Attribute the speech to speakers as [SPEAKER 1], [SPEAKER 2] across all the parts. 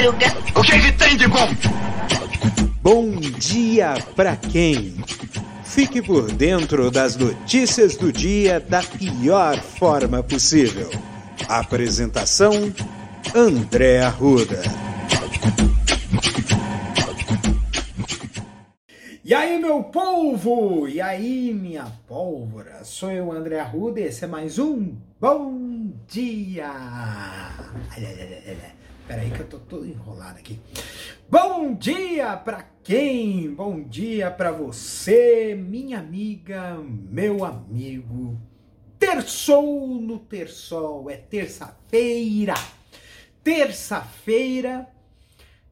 [SPEAKER 1] madruga.
[SPEAKER 2] O que, que tem de bom?
[SPEAKER 3] Bom dia pra quem? Fique por dentro das notícias do dia da pior forma possível. Apresentação: André Arruda.
[SPEAKER 4] E aí, meu polvo? E aí, minha pólvora? Sou eu, André Arruda, e esse é mais um Bom Dia! Peraí que eu tô todo enrolado aqui. Bom dia pra quem? Bom dia pra você, minha amiga, meu amigo. Terçou no terçol, é terça-feira. Terça-feira,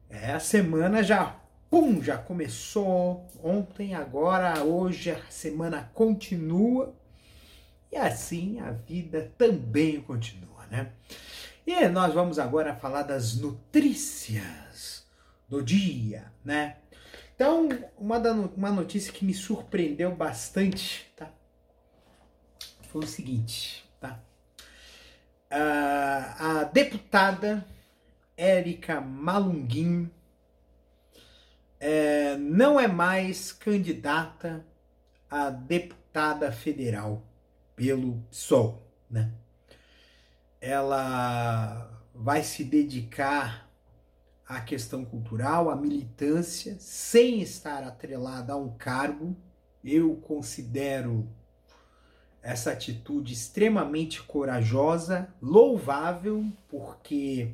[SPEAKER 4] é, a semana já pum, já começou ontem, agora, hoje a semana continua e assim a vida também continua, né? E nós vamos agora falar das notícias do dia, né? Então, uma, da, uma notícia que me surpreendeu bastante, tá? Foi o seguinte, tá? Uh, a deputada Érica Malunguinho é, não é mais candidata a deputada federal pelo PSOL, né? Ela vai se dedicar à questão cultural, à militância, sem estar atrelada a um cargo. Eu considero essa atitude extremamente corajosa, louvável, porque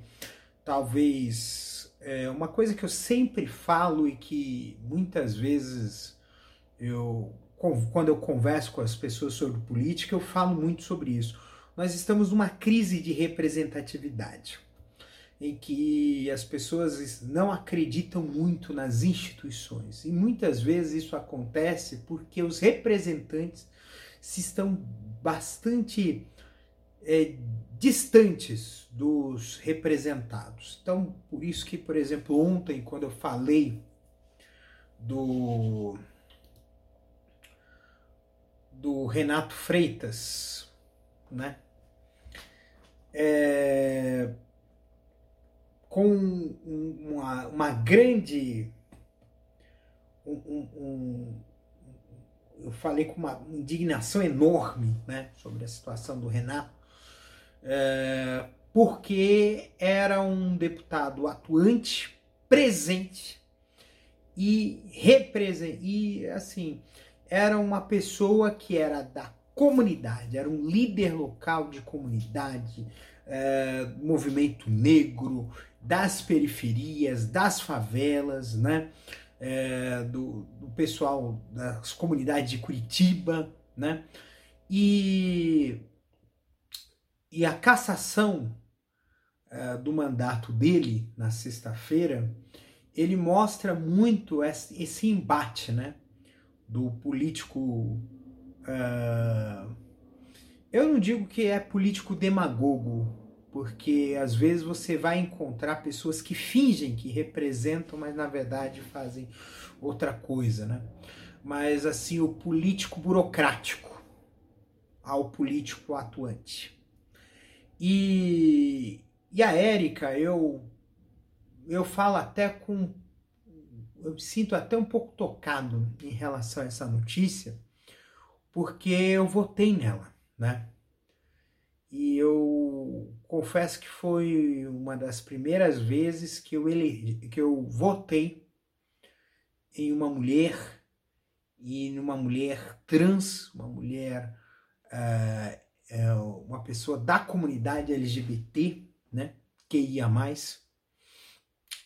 [SPEAKER 4] talvez é uma coisa que eu sempre falo e que muitas vezes eu quando eu converso com as pessoas sobre política, eu falo muito sobre isso. Nós estamos numa crise de representatividade, em que as pessoas não acreditam muito nas instituições. E muitas vezes isso acontece porque os representantes se estão bastante é, distantes dos representados. Então, por isso que, por exemplo, ontem, quando eu falei do do Renato Freitas, né? É, com uma, uma grande um, um, eu falei com uma indignação enorme né, sobre a situação do Renato, é, porque era um deputado atuante, presente e represent e assim era uma pessoa que era da comunidade, era um líder local de comunidade, é, movimento negro, das periferias, das favelas, né? É, do, do pessoal das comunidades de Curitiba, né? E e a cassação uh, do mandato dele na sexta-feira, ele mostra muito esse, esse, embate, né? Do político. Uh, eu não digo que é político demagogo, porque às vezes você vai encontrar pessoas que fingem que representam, mas na verdade fazem outra coisa, né? Mas assim, o político burocrático ao político atuante. E, e a Érica, eu, eu falo até com. Eu me sinto até um pouco tocado em relação a essa notícia, porque eu votei nela, né? E eu confesso que foi uma das primeiras vezes que eu, ele, que eu votei em uma mulher e numa mulher trans, uma mulher uh, uma pessoa da comunidade LGBT, né, que ia mais,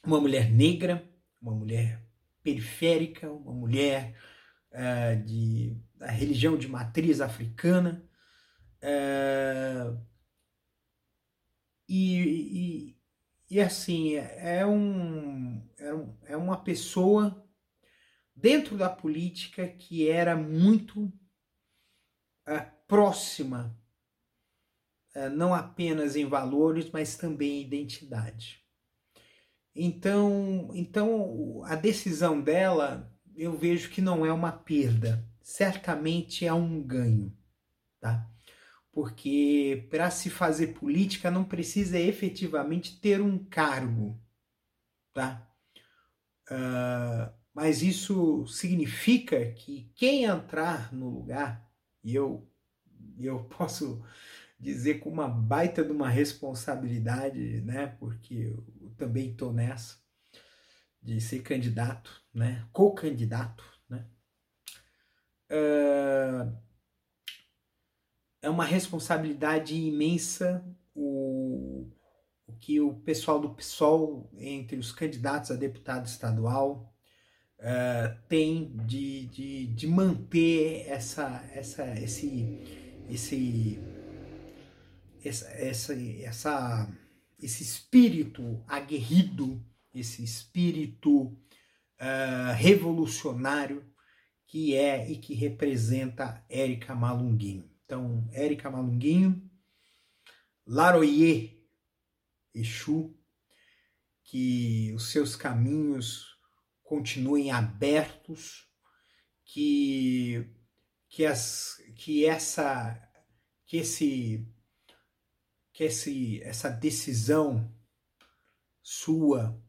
[SPEAKER 4] uma mulher negra, uma mulher periférica, uma mulher é, de da religião de matriz africana, é, e, e, e, assim, é, um, é, um, é uma pessoa dentro da política que era muito é, próxima eh, não apenas em valores, mas também em identidade. Então, então a decisão dela, eu vejo que não é uma perda, certamente é um ganho, tá? Porque para se fazer política não precisa efetivamente ter um cargo, tá? Uh, mas isso significa que quem entrar no lugar, e eu, eu posso dizer com uma baita de uma responsabilidade, né? Porque eu também estou nessa de ser candidato, né? Co-candidato, né? Uh, é uma responsabilidade imensa o, o que o pessoal do PSOL, entre os candidatos a deputado estadual, uh, tem de, de, de manter essa, essa, esse, esse essa, essa, esse espírito aguerrido, esse espírito uh, revolucionário que é e que representa Érica Malunguinho. Então, Érica Malunguinho, Laroyer Exu, que os seus caminhos continuem abertos, que que, as, que essa que esse que esse, essa decisão sua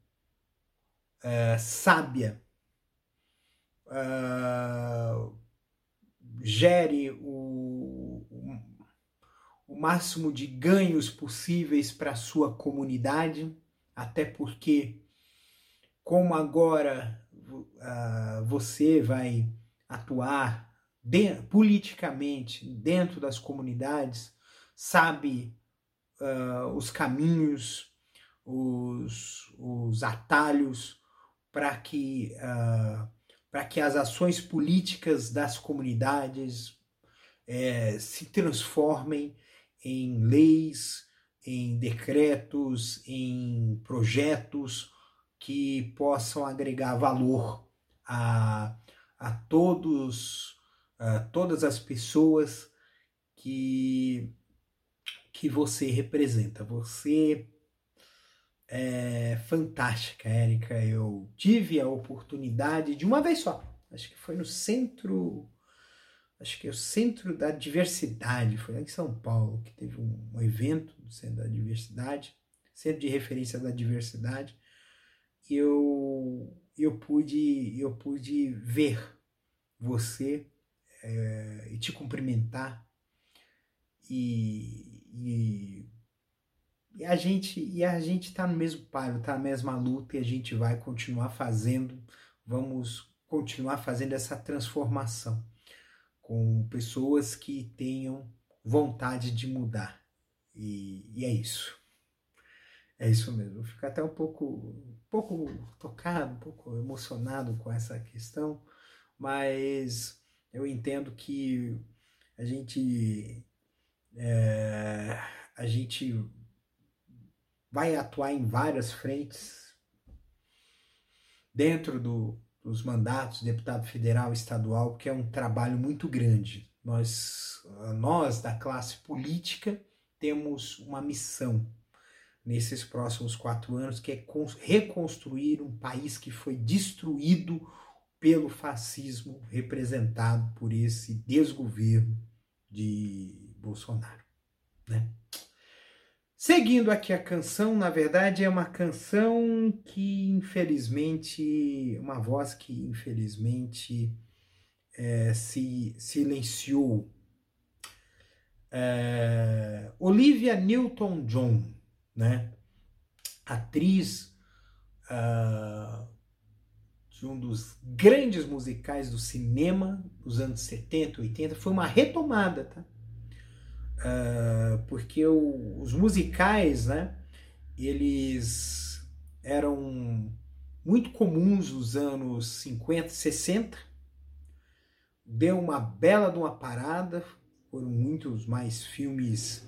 [SPEAKER 4] é, sábia uh, gere o, o, o, máximo de ganhos possíveis para a sua comunidade, até porque, como agora uh, você vai atuar de, politicamente dentro das comunidades, sabe uh, os caminhos, os, os atalhos para que, uh, para que as ações políticas das comunidades é, se transformem em leis, em decretos, em projetos que possam agregar valor a, a todos, a todas as pessoas que que você representa. Você é fantástica, Érica. Eu tive a oportunidade de uma vez só, acho que foi no centro, acho que é o Centro da Diversidade, foi lá em São Paulo, que teve um, um evento do Centro da Diversidade, Centro de Referência da Diversidade, e eu, eu, pude, eu pude ver você é, e te cumprimentar. E, e, e a gente e a gente está no mesmo páreo, está na mesma luta e a gente vai continuar fazendo, vamos continuar fazendo essa transformação com pessoas que tenham vontade de mudar. E, e é isso. É isso mesmo. Eu fico até um pouco, um pouco tocado, um pouco emocionado com essa questão, mas eu entendo que a gente é, a gente vai atuar em várias frentes dentro do, dos mandatos, deputado federal, estadual, que é um trabalho muito grande. Nós, nós da classe política temos uma missão nesses próximos quatro anos, que é reconstruir um país que foi destruído pelo fascismo representado por esse desgoverno de Bolsonaro, né? Seguindo aqui a canção, na verdade é uma canção que infelizmente, uma voz que infelizmente é, se silenciou. É, Olivia Newton-John, né? Atriz uh, de um dos grandes musicais do cinema dos anos 70, 80, foi uma retomada, tá? Uh, porque o, os musicais, né, eles eram muito comuns nos anos 50, 60, deu uma bela de uma parada, foram muitos mais filmes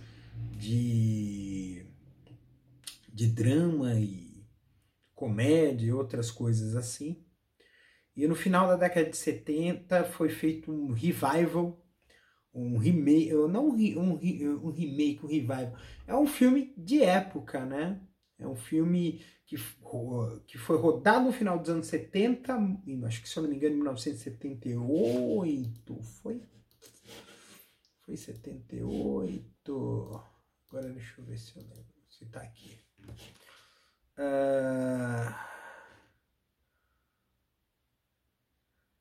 [SPEAKER 4] de, de drama e comédia e outras coisas assim. E no final da década de 70 foi feito um revival um remake, não um, um, remake, um revival, é um filme de época, né? É um filme que, que foi rodado no final dos anos 70, acho que se eu não me engano, em 1978, foi? Foi 78. Agora deixa eu ver se eu lembro, se tá aqui. Uh,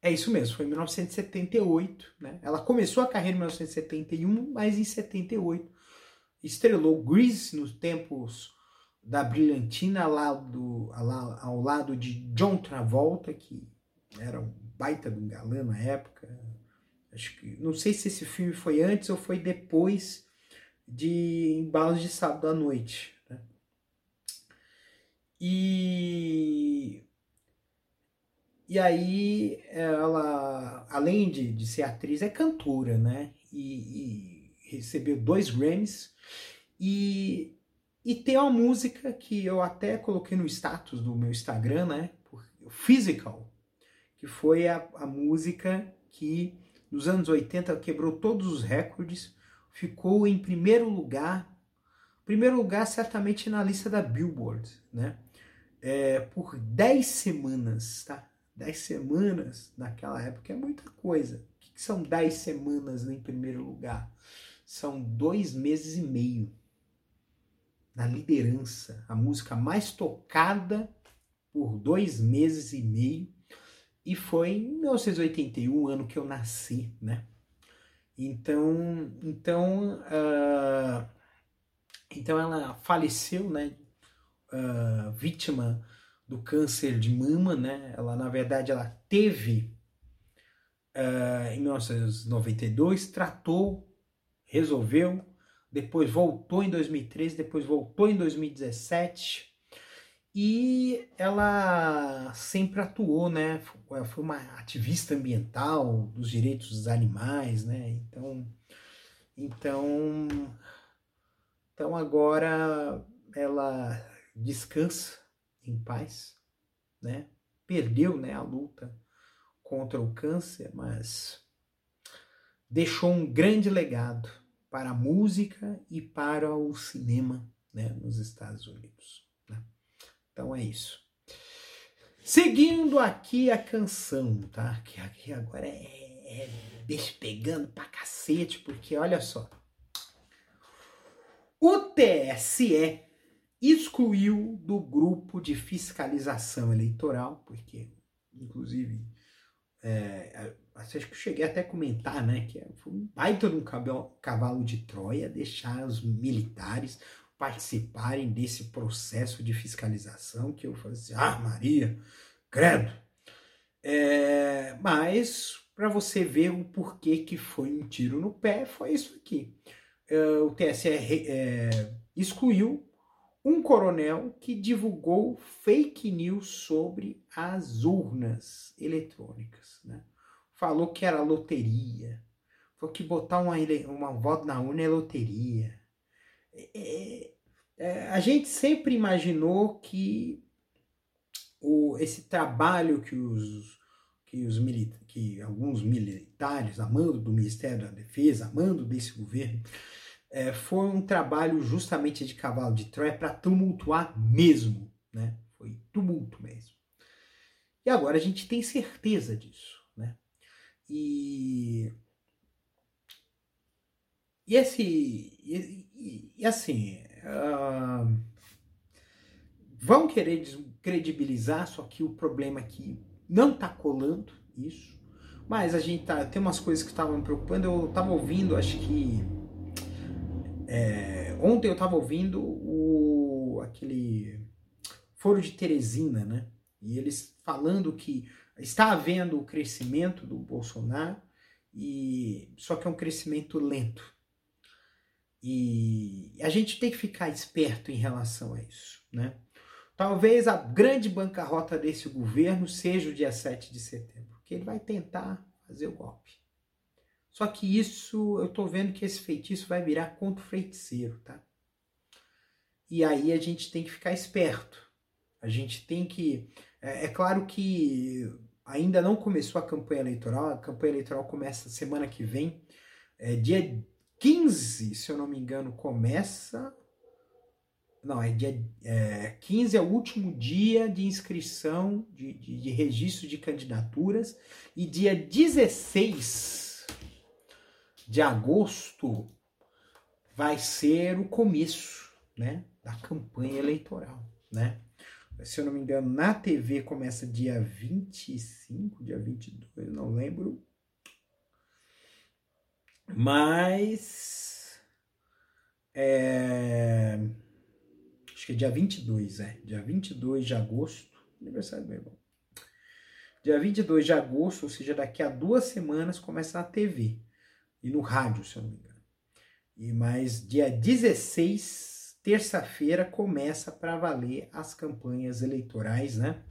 [SPEAKER 4] É isso mesmo, foi em 1978, né? Ela começou a carreira em 1971, mas em 78 estrelou Grease nos tempos da brilhantina ao lado, de John Travolta, que era um baita de um galã na época. Acho que não sei se esse filme foi antes ou foi depois de Embalos de Sábado à Noite. Né? E e aí ela, além de, de ser atriz, é cantora, né? E, e recebeu dois Grammys e e tem uma música que eu até coloquei no status do meu Instagram, né? Physical, que foi a, a música que nos anos 80 quebrou todos os recordes, ficou em primeiro lugar, primeiro lugar certamente na lista da Billboard, né? É, por 10 semanas, tá? 10 semanas naquela época é muita coisa. O que, são 10 semanas em primeiro lugar? São dois meses e meio na liderança, a música mais tocada por dois meses e meio, e foi em 1981, ano que eu nasci, né? Então, então, uh, então ela faleceu, né? Uh, vítima do câncer de mama, né? Ela, na verdade, ela teve uh, em 1992, tratou, resolveu, depois voltou em 2013, depois voltou em 2017. E ela sempre atuou, né? Foi uma ativista ambiental dos direitos dos animais, né? Então, então, então agora ela descansa em paz, né? Perdeu, né, a luta contra o câncer, mas deixou um grande legado para a música e para o cinema né, nos Estados Unidos. Né? Então é isso. Seguindo aqui a canção, tá? Que aqui agora é, é despegando pra cacete, porque olha só. O TSE excluiu do grupo de fiscalização eleitoral, porque, inclusive, é, acho que cheguei até a comentar, né, que foi um baita de um cavalo de Troia deixar os militares participarem desse processo de fiscalização, que eu falei assim, ah, Maria, credo. É, mas, para você ver o porquê que foi um tiro no pé, foi isso aqui. É, o TSE é, excluiu um coronel que divulgou fake news sobre as urnas eletrônicas, né? falou que era loteria, falou que botar uma, uma voto na urna é loteria. É, é, a gente sempre imaginou que o, esse trabalho que os que, os que alguns militares, a mando do Ministério da Defesa, a mando desse governo, é, foi um trabalho justamente de cavalo de Troia para tumultuar mesmo, né? Foi tumulto mesmo. E agora a gente tem certeza disso. E. E esse. E, e, e assim. Uh, vão querer credibilizar, só que o problema é que não tá colando isso. Mas a gente tá. Tem umas coisas que estavam me preocupando. Eu tava ouvindo, acho que. É, ontem eu tava ouvindo o, aquele Foro de Teresina, né? E eles falando que Está havendo o crescimento do Bolsonaro, e só que é um crescimento lento. E a gente tem que ficar esperto em relação a isso, né? Talvez a grande bancarrota desse governo seja o dia 7 de setembro, que ele vai tentar fazer o golpe. Só que isso, eu tô vendo que esse feitiço vai virar contra o feiticeiro, tá? E aí a gente tem que ficar esperto. A gente tem que. É, é claro que ainda não começou a campanha eleitoral, a campanha eleitoral começa semana que vem, é, dia 15, se eu não me engano, começa. Não, é dia é, 15 é o último dia de inscrição, de, de, de registro de candidaturas, e dia 16 de agosto vai ser o começo né, da campanha eleitoral. Né? se eu não me engano, na TV começa dia 25, dia 22, não lembro. Mas. É, acho que é dia 22, é. Dia 22 de agosto. Aniversário do meu irmão. Dia 22 de agosto, ou seja, daqui a duas semanas, começa na TV. E no rádio, se eu não me engano. E mais dia 16, terça-feira, começa para valer as campanhas eleitorais, né?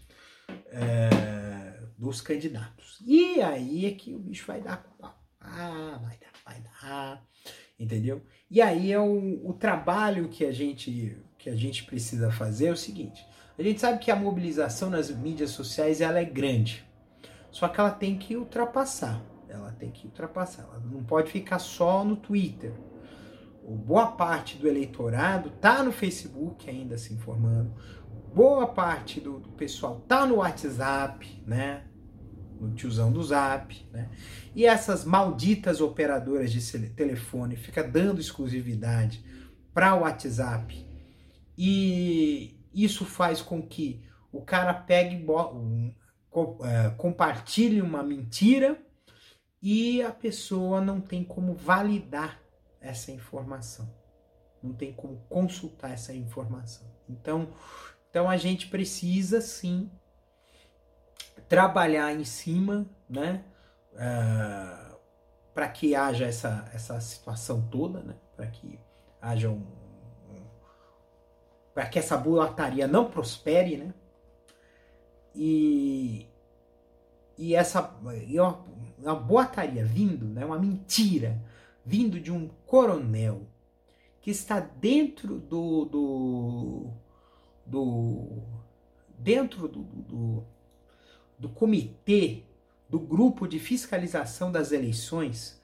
[SPEAKER 4] É, dos candidatos. E aí é que o bicho vai dar Ah, vai dar, vai dar. Entendeu? E aí é o, o trabalho que a gente que a gente precisa fazer é o seguinte. A gente sabe que a mobilização nas mídias sociais ela é grande. Só que ela tem que ultrapassar. Ela tem que ultrapassar. Ela não pode ficar só no Twitter boa parte do eleitorado tá no Facebook ainda se informando, boa parte do, do pessoal tá no WhatsApp, né? No tiozão do Zap, né? E essas malditas operadoras de telefone fica dando exclusividade para o WhatsApp. E isso faz com que o cara pegue é, compartilhe uma mentira e a pessoa não tem como validar essa informação. Não tem como consultar essa informação. Então, então a gente precisa sim trabalhar em cima, né? Uh, ah, para que haja essa, essa situação toda, né? Para que haja um, um para que essa boataria não prospere, né? E, e essa e uma, uma boataria vindo, né? Uma mentira vindo de um coronel que está dentro do, do, do dentro do, do, do, comitê do grupo de fiscalização das eleições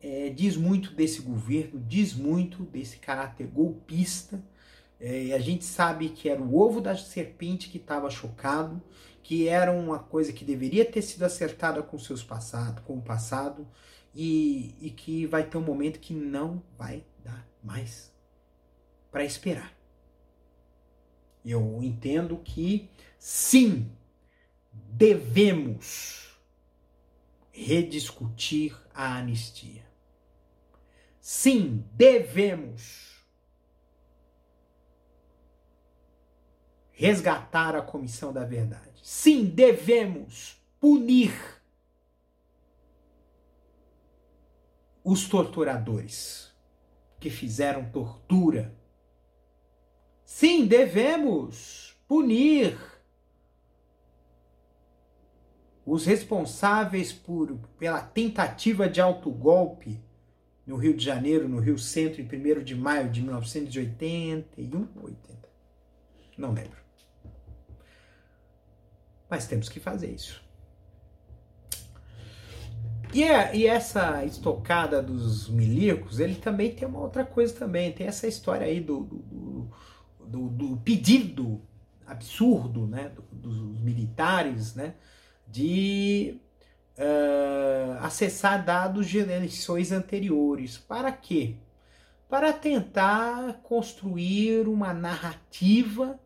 [SPEAKER 4] é, diz muito desse governo, diz muito desse caráter golpista. É, a gente sabe que era o ovo da serpente que estava chocado, que era uma coisa que deveria ter sido acertada com seus passado, com o passado, e, e que vai ter um momento que não vai dar mais para esperar. Eu entendo que sim, devemos rediscutir a anistia. Sim, devemos resgatar a comissão da verdade. Sim, devemos punir os torturadores que fizeram tortura. Sim, devemos punir os responsáveis por, pela tentativa de autogolpe no Rio de Janeiro, no Rio Centro, em 1 de maio de 1981 80. Não lembro. Mas temos que fazer isso. E, é, e essa estocada dos milicos, ele também tem uma outra coisa também. Tem essa história aí do, do, do, do pedido absurdo né, dos militares né, de uh, acessar dados de eleições anteriores. Para quê? Para tentar construir uma narrativa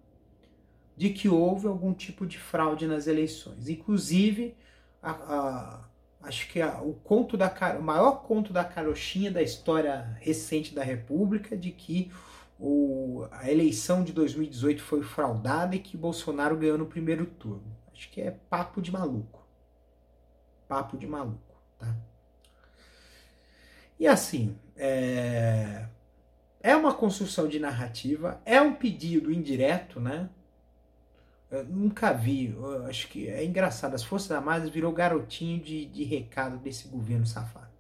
[SPEAKER 4] de que houve algum tipo de fraude nas eleições. Inclusive, a, a acho que a, o conto da o maior conto da carochinha da história recente da República de que o, a eleição de 2018 foi fraudada e que Bolsonaro ganhou no primeiro turno. Acho que é papo de maluco. Papo de maluco, tá? E assim, é, é uma construção de narrativa, é um pedido indireto, né? Eu nunca vi, eu acho que é engraçado. As Forças Armadas virou garotinho de, de recado desse governo safado.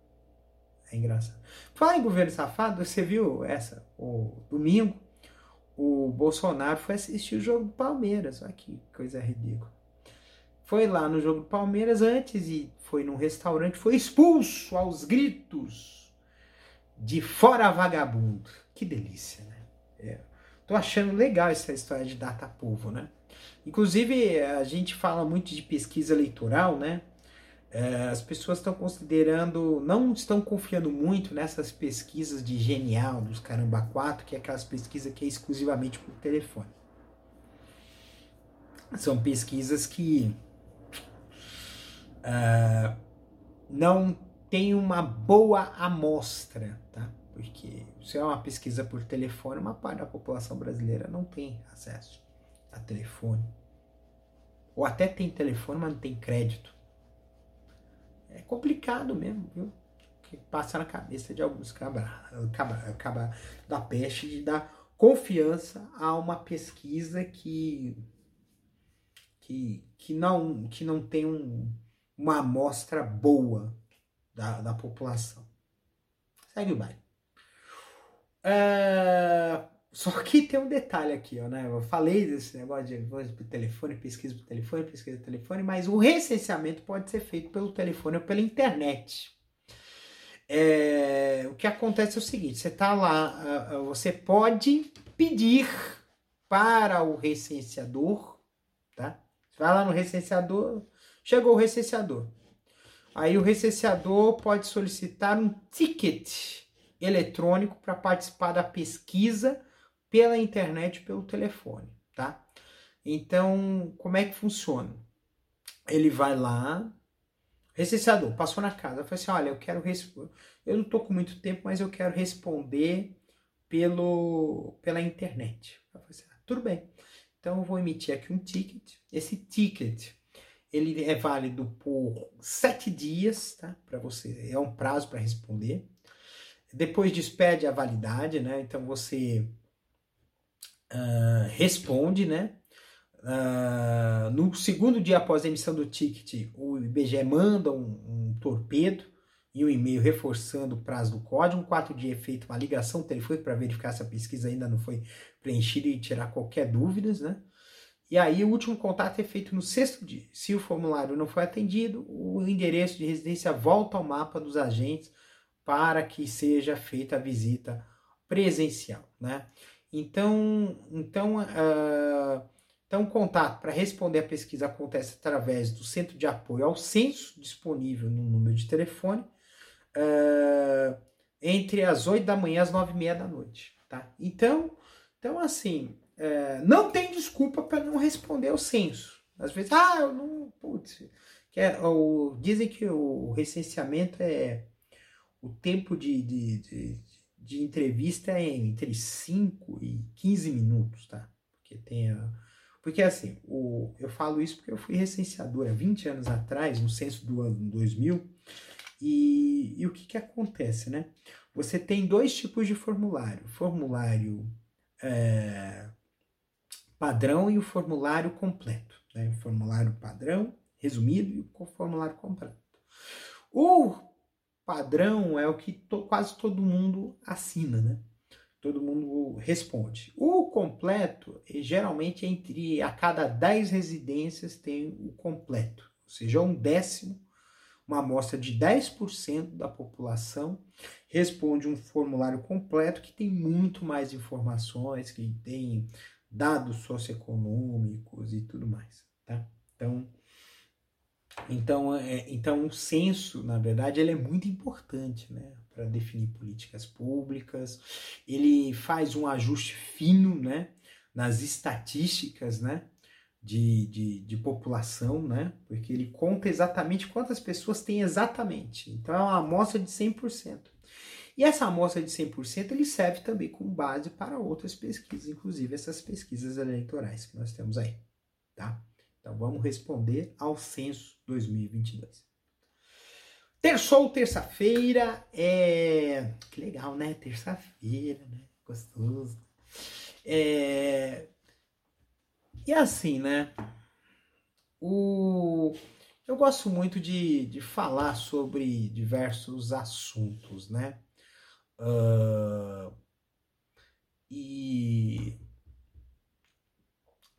[SPEAKER 4] É engraçado. Fala em governo safado, você viu essa? O domingo, o Bolsonaro foi assistir o jogo do Palmeiras. Olha que coisa ridícula. Foi lá no jogo do Palmeiras antes e foi num restaurante, foi expulso aos gritos de fora vagabundo. Que delícia, né? É. Tô achando legal essa história de data povo, né? Inclusive, a gente fala muito de pesquisa eleitoral, né? É, as pessoas estão considerando, não estão confiando muito nessas pesquisas de genial dos caramba 4, que é aquelas pesquisas que é exclusivamente por telefone. são pesquisas que uh, não tem uma boa amostra, tá? Porque se é uma pesquisa por telefone, uma parte da população brasileira não tem acesso a telefone. Ou até tem telefone, mas não tem crédito. É complicado mesmo, viu? Que passa na cabeça de alguns cabra da peste de dar confiança a uma pesquisa que que, que, não, que não tem um, uma amostra boa da, da população. Segue o baile. É, só que tem um detalhe aqui, ó, né? Eu falei desse negócio de voz por telefone, pesquisa por telefone, pesquisa por telefone, mas o recenseamento pode ser feito pelo telefone ou pela internet. É, o que acontece é o seguinte: você está lá, você pode pedir para o recenseador, tá? Você vai lá no recenseador, chegou o recenseador. Aí o recenseador pode solicitar um ticket eletrônico para participar da pesquisa pela internet, pelo telefone, tá? Então, como é que funciona? Ele vai lá, recenseador, passou na casa, falou assim, olha, eu quero eu não tô com muito tempo, mas eu quero responder pelo pela internet. Assim, ah, tudo bem. Então eu vou emitir aqui um ticket. Esse ticket ele é válido por sete dias, tá? Para você é um prazo para responder. Depois despede a validade, né? Então você uh, responde, né? Uh, no segundo dia após a emissão do ticket, o IBGE manda um, um torpedo e um e-mail reforçando o prazo do código. Um quatro dias é feita uma ligação telefônica para verificar se a pesquisa ainda não foi preenchida e tirar qualquer dúvidas, né? E aí o último contato é feito no sexto dia. Se o formulário não foi atendido, o endereço de residência volta ao mapa dos agentes para que seja feita a visita presencial, né? Então, então, uh, então o contato para responder a pesquisa acontece através do centro de apoio ao censo disponível no número de telefone uh, entre as 8 da manhã e as 9 e meia da noite. Tá? Então, então assim, uh, não tem desculpa para não responder ao censo. Às vezes, ah, eu não. Putz, quer, ou, dizem que o recenseamento é o tempo de, de, de, de entrevista é entre 5 e 15 minutos, tá? Porque tem a, porque assim, o, eu falo isso porque eu fui recenseador há 20 anos atrás, no censo do ano 2000, e, e o que, que acontece, né? Você tem dois tipos de formulário: formulário é, padrão e o formulário completo. Né? O formulário padrão, resumido, e o formulário completo. O padrão é o que to, quase todo mundo assina, né? Todo mundo responde. O completo, geralmente, entre a cada 10 residências tem o completo, ou seja, um décimo uma amostra de 10% da população responde um formulário completo que tem muito mais informações, que tem dados socioeconômicos e tudo mais, tá? Então, então, é, então o censo, na verdade, ele é muito importante, né, para definir políticas públicas. Ele faz um ajuste fino, né, nas estatísticas, né, de, de, de, população, né? Porque ele conta exatamente quantas pessoas tem exatamente. Então é uma amostra de 100%. E essa amostra de 100% ele serve também como base para outras pesquisas, inclusive essas pesquisas eleitorais que nós temos aí, tá? Então vamos responder ao censo 2022. Terçou terça-feira, é... Que legal, né? Terça-feira, né? Gostoso. É... E assim, né? O... Eu gosto muito de, de falar sobre diversos assuntos, né? Uh... E...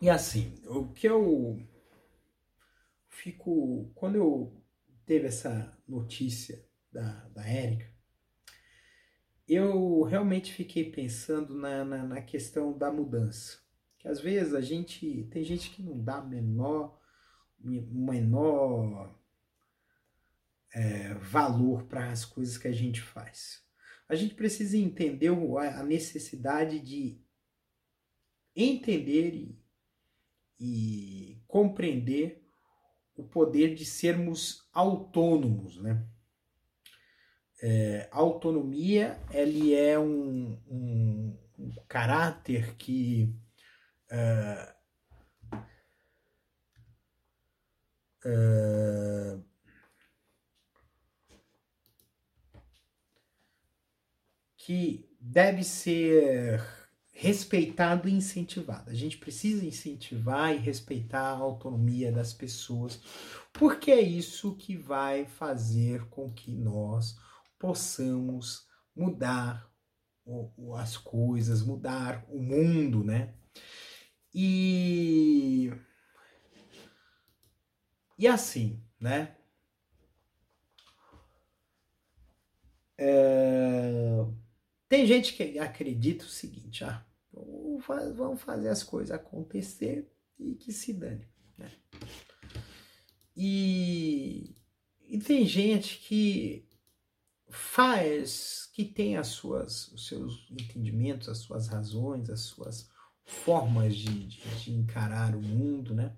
[SPEAKER 4] E assim, o que eu fico. Quando eu teve essa notícia da, da Érica, eu realmente fiquei pensando na, na, na questão da mudança que às vezes a gente tem gente que não dá menor menor é, valor para as coisas que a gente faz. A gente precisa entender a necessidade de entender e, e compreender o poder de sermos autônomos, né? É, autonomia ele é um, um, um caráter que uh, que deve ser respeitado e incentivado. A gente precisa incentivar e respeitar a autonomia das pessoas, porque é isso que vai fazer com que nós possamos mudar as coisas, mudar o mundo, né? E e assim, né? É... Tem gente que acredita o seguinte, ah, vamos fazer as coisas acontecer e que se dane. Né? E, e tem gente que faz, que tem as suas, os seus entendimentos, as suas razões, as suas formas de, de, de encarar o mundo, né?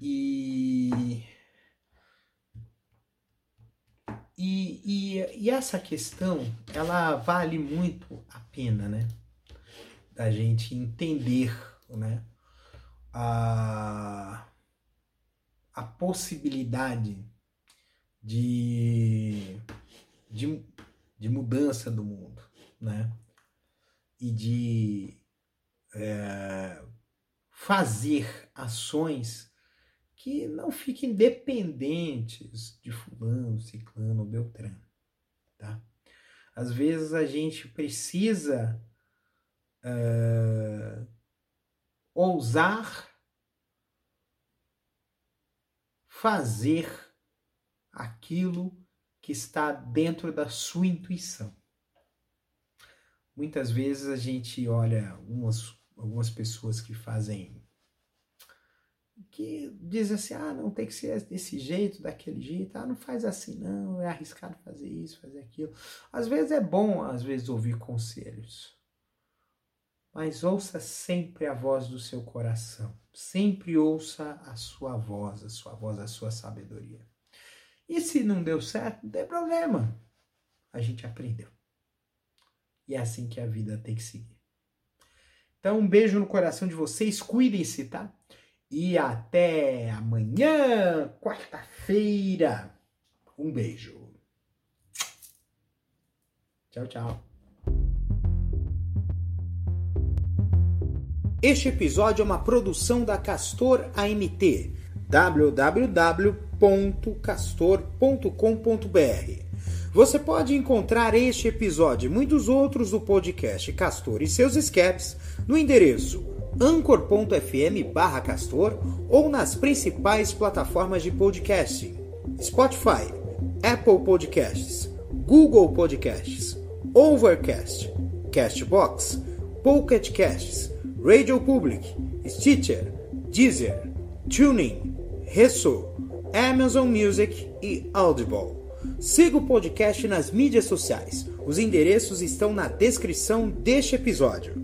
[SPEAKER 4] E, e, e, e essa questão, ela vale muito a pena, né? Da gente entender né, a, a possibilidade de, de, de mudança do mundo, né? E de é, fazer ações que não fiquem dependentes de fulano, ciclano, beltrano, tá? Às vezes a gente precisa uh, ousar fazer aquilo que está dentro da sua intuição. Muitas vezes a gente olha algumas, algumas pessoas que fazem que dizem assim, ah, não tem que ser desse jeito, daquele jeito, ah, não faz assim não, é arriscado fazer isso, fazer aquilo. Às vezes é bom, às vezes, ouvir conselhos mas ouça sempre a voz do seu coração. Sempre ouça a sua voz, a sua voz, a sua sabedoria. E se não deu certo, não tem problema. A gente aprendeu. E é assim que a vida tem que seguir. Então, um beijo no coração de vocês, cuidem-se, tá? E até amanhã, quarta-feira. Um beijo. Tchau, tchau.
[SPEAKER 3] Este episódio é uma produção da Castor AMT, www.castor.com.br. Você pode encontrar este episódio e muitos outros do podcast Castor e seus escapes no endereço anchor.fm castor ou nas principais plataformas de podcasting Spotify, Apple Podcasts, Google Podcasts, Overcast, Castbox, Pocket Casts, Radio Public, Stitcher, Deezer, Tuning, Resso, Amazon Music e Audible. Siga o podcast nas mídias sociais. Os endereços estão na descrição deste episódio.